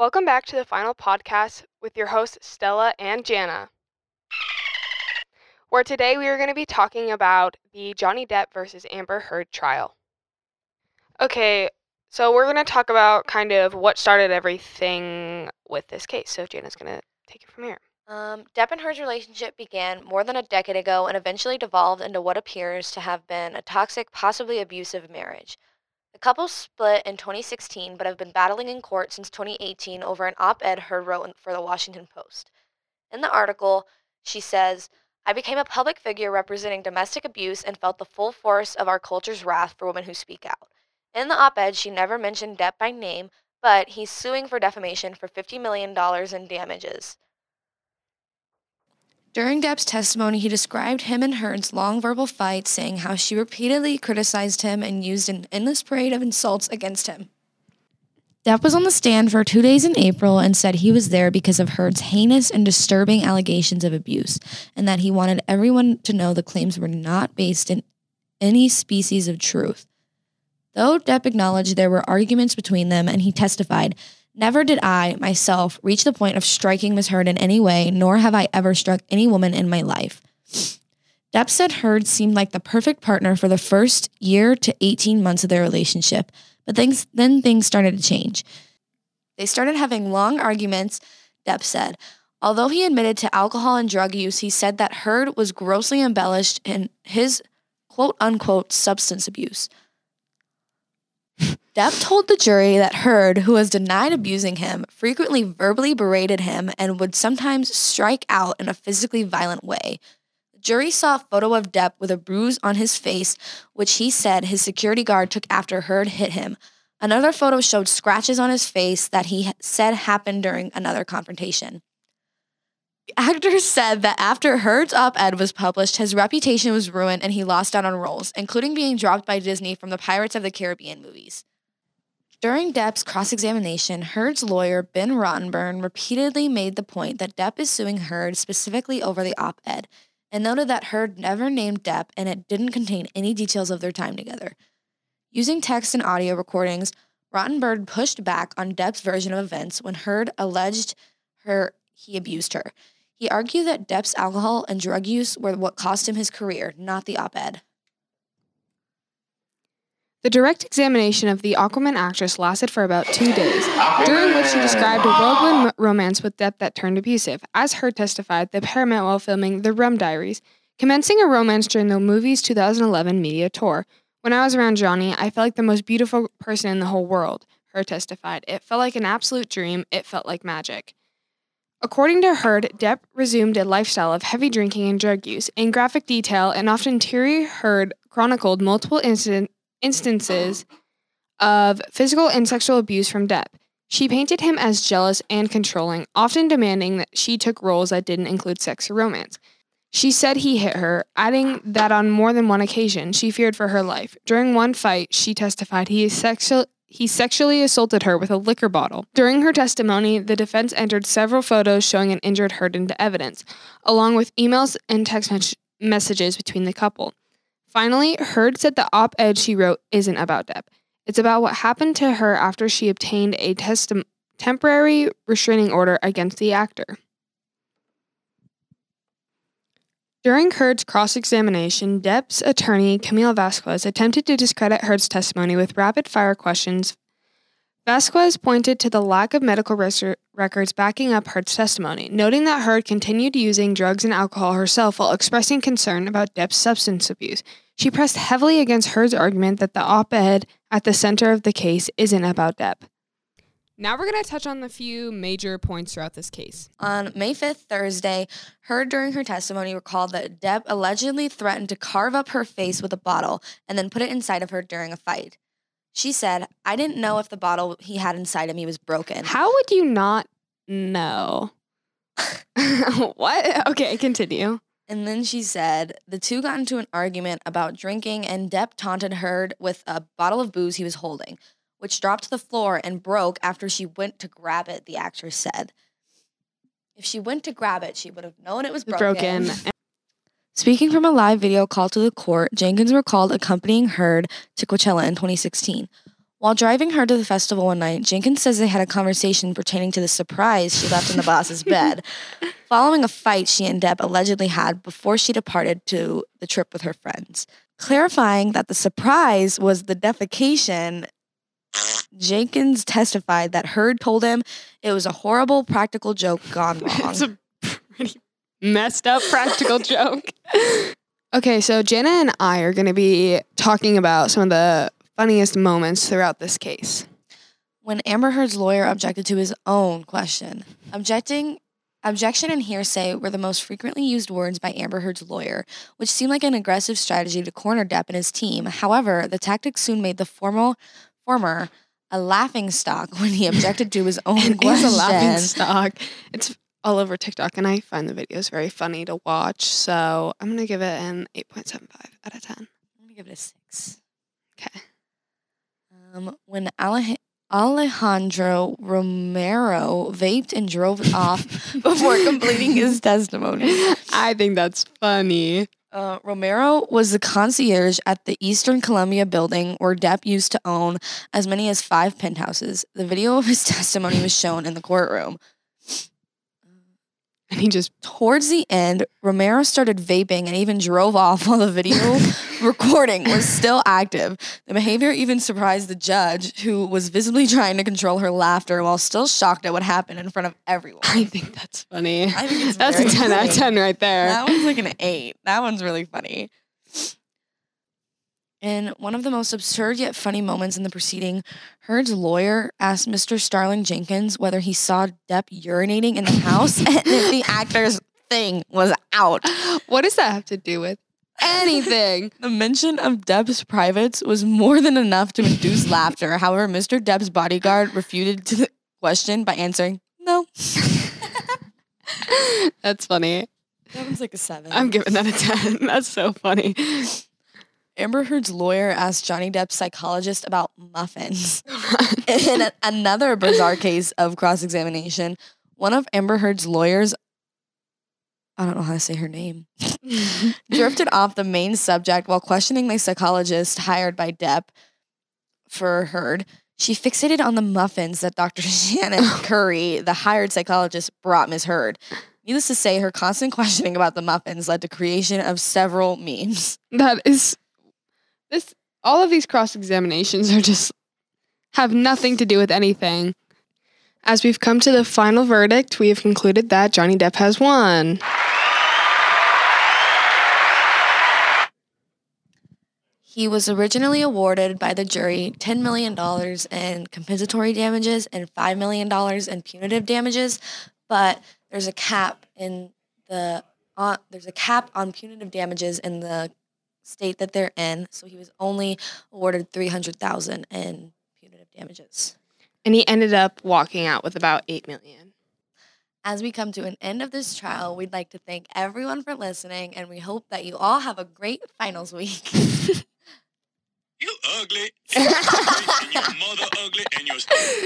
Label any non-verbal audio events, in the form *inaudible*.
Welcome back to the final podcast with your hosts, Stella and Jana. Where today we are going to be talking about the Johnny Depp versus Amber Heard trial. Okay, so we're going to talk about kind of what started everything with this case. So Jana's going to take it from here. Um, Depp and Heard's relationship began more than a decade ago and eventually devolved into what appears to have been a toxic, possibly abusive marriage. The couple split in 2016 but have been battling in court since 2018 over an op ed Heard wrote for the Washington Post. In the article, she says, I became a public figure representing domestic abuse and felt the full force of our culture's wrath for women who speak out. In the op ed, she never mentioned Depp by name, but he's suing for defamation for $50 million in damages. During Depp's testimony, he described him and Heard's long verbal fight, saying how she repeatedly criticized him and used an endless parade of insults against him. Depp was on the stand for two days in April and said he was there because of Heard's heinous and disturbing allegations of abuse, and that he wanted everyone to know the claims were not based in any species of truth. Though Depp acknowledged there were arguments between them and he testified, Never did I, myself, reach the point of striking Miss Heard in any way, nor have I ever struck any woman in my life. Depp said Heard seemed like the perfect partner for the first year to 18 months of their relationship, but things, then things started to change. They started having long arguments, Depp said. Although he admitted to alcohol and drug use, he said that Heard was grossly embellished in his quote unquote substance abuse. Depp told the jury that Heard, who was denied abusing him, frequently verbally berated him and would sometimes strike out in a physically violent way. The jury saw a photo of Depp with a bruise on his face, which he said his security guard took after Heard hit him. Another photo showed scratches on his face that he said happened during another confrontation. Actor said that after Heard's op ed was published, his reputation was ruined and he lost out on roles, including being dropped by Disney from the Pirates of the Caribbean movies. During Depp's cross examination, Heard's lawyer, Ben Rottenborn, repeatedly made the point that Depp is suing Heard specifically over the op ed and noted that Heard never named Depp and it didn't contain any details of their time together. Using text and audio recordings, Rottenborn pushed back on Depp's version of events when Heard alleged her he abused her. He argued that Depp's alcohol and drug use were what cost him his career, not the op ed. The direct examination of the Aquaman actress lasted for about two days, during which she described a whirlwind romance with Depp that turned abusive. As Heard testified, the met while filming The Rum Diaries, commencing a romance during the movie's 2011 media tour. When I was around Johnny, I felt like the most beautiful person in the whole world, Heard testified. It felt like an absolute dream. It felt like magic. According to Heard, Depp resumed a lifestyle of heavy drinking and drug use. In graphic detail and often teary, Heard chronicled multiple incidents instances of physical and sexual abuse from Depp. She painted him as jealous and controlling, often demanding that she took roles that didn't include sex or romance. She said he hit her, adding that on more than one occasion she feared for her life. During one fight, she testified he sexual he sexually assaulted her with a liquor bottle. During her testimony, the defense entered several photos showing an injured Heard into evidence, along with emails and text me- messages between the couple. Finally, Heard said the op ed she wrote isn't about Depp. It's about what happened to her after she obtained a testi- temporary restraining order against the actor. During Heard's cross examination, Depp's attorney, Camille Vasquez, attempted to discredit Heard's testimony with rapid fire questions. Vasquez pointed to the lack of medical res- records backing up Heard's testimony, noting that Heard continued using drugs and alcohol herself while expressing concern about Depp's substance abuse. She pressed heavily against Heard's argument that the op ed at the center of the case isn't about Depp. Now we're going to touch on the few major points throughout this case. On May 5th, Thursday, Heard during her testimony recalled that Depp allegedly threatened to carve up her face with a bottle and then put it inside of her during a fight. She said, I didn't know if the bottle he had inside of me was broken. How would you not know? *laughs* what? Okay, continue. And then she said the two got into an argument about drinking, and Depp taunted Heard with a bottle of booze he was holding, which dropped to the floor and broke after she went to grab it, the actress said. If she went to grab it, she would have known it was broken. Broken. Speaking from a live video call to the court, Jenkins recalled accompanying Heard to Coachella in 2016. While driving her to the festival one night, Jenkins says they had a conversation pertaining to the surprise she left in the boss's *laughs* bed, following a fight she and Depp allegedly had before she departed to the trip with her friends. Clarifying that the surprise was the defecation, Jenkins testified that Heard told him it was a horrible practical joke gone *laughs* wrong. It's a pretty messed up practical *laughs* joke. Okay, so Jenna and I are going to be talking about some of the funniest moments throughout this case. when Amber Heard's lawyer objected to his own question. Objecting objection and hearsay were the most frequently used words by Amber Heard's lawyer, which seemed like an aggressive strategy to corner Depp and his team. However, the tactic soon made the formal former a laughing stock *laughs* when he objected to his own It is question. a laughing stock. It's all over TikTok, and I find the videos very funny to watch. So I'm going to give it an 8.75 out of 10. I'm gonna give it a six. Okay. Um, when Alej- Alejandro Romero vaped and drove off *laughs* before completing his testimony. *laughs* I think that's funny. Uh, Romero was the concierge at the Eastern Columbia building where Depp used to own as many as five penthouses. The video of his *laughs* testimony was shown in the courtroom. *laughs* And he just, Towards the end, Romero started vaping and even drove off *laughs* while the video *laughs* recording was still active. The behavior even surprised the judge, who was visibly trying to control her laughter while still shocked at what happened in front of everyone. I think that's funny. I think it's That's a very 10 out of 10 right there. That one's like an eight. That one's really funny. In one of the most absurd yet funny moments in the proceeding, Heard's lawyer asked Mr. Starling Jenkins whether he saw Depp urinating in the house *laughs* and if the actor's thing was out. What does that have to do with anything? *laughs* The mention of Depp's privates was more than enough to induce laughter. However, Mr. Depp's bodyguard refuted to the question by answering, no. *laughs* That's funny. That one's like a seven. I'm giving that a 10. That's so funny. Amber Heard's lawyer asked Johnny Depp's psychologist about muffins. *laughs* In another bizarre case of cross examination, one of Amber Heard's lawyers, I don't know how to say her name, *laughs* drifted off the main subject while questioning the psychologist hired by Depp for Heard. She fixated on the muffins that Dr. *laughs* Shannon oh. Curry, the hired psychologist, brought Ms. Heard. Needless to say, her constant questioning about the muffins led to creation of several memes. that is this all of these cross examinations are just have nothing to do with anything. As we've come to the final verdict, we have concluded that Johnny Depp has won. He was originally awarded by the jury $10 million in compensatory damages and $5 million in punitive damages, but there's a cap in the uh, there's a cap on punitive damages in the state that they're in, so he was only awarded 300,000 in punitive damages. And he ended up walking out with about 8 million. As we come to an end of this trial, we'd like to thank everyone for listening, and we hope that you all have a great finals week. *laughs* You ugly. *laughs* and your mother ugly and your *laughs*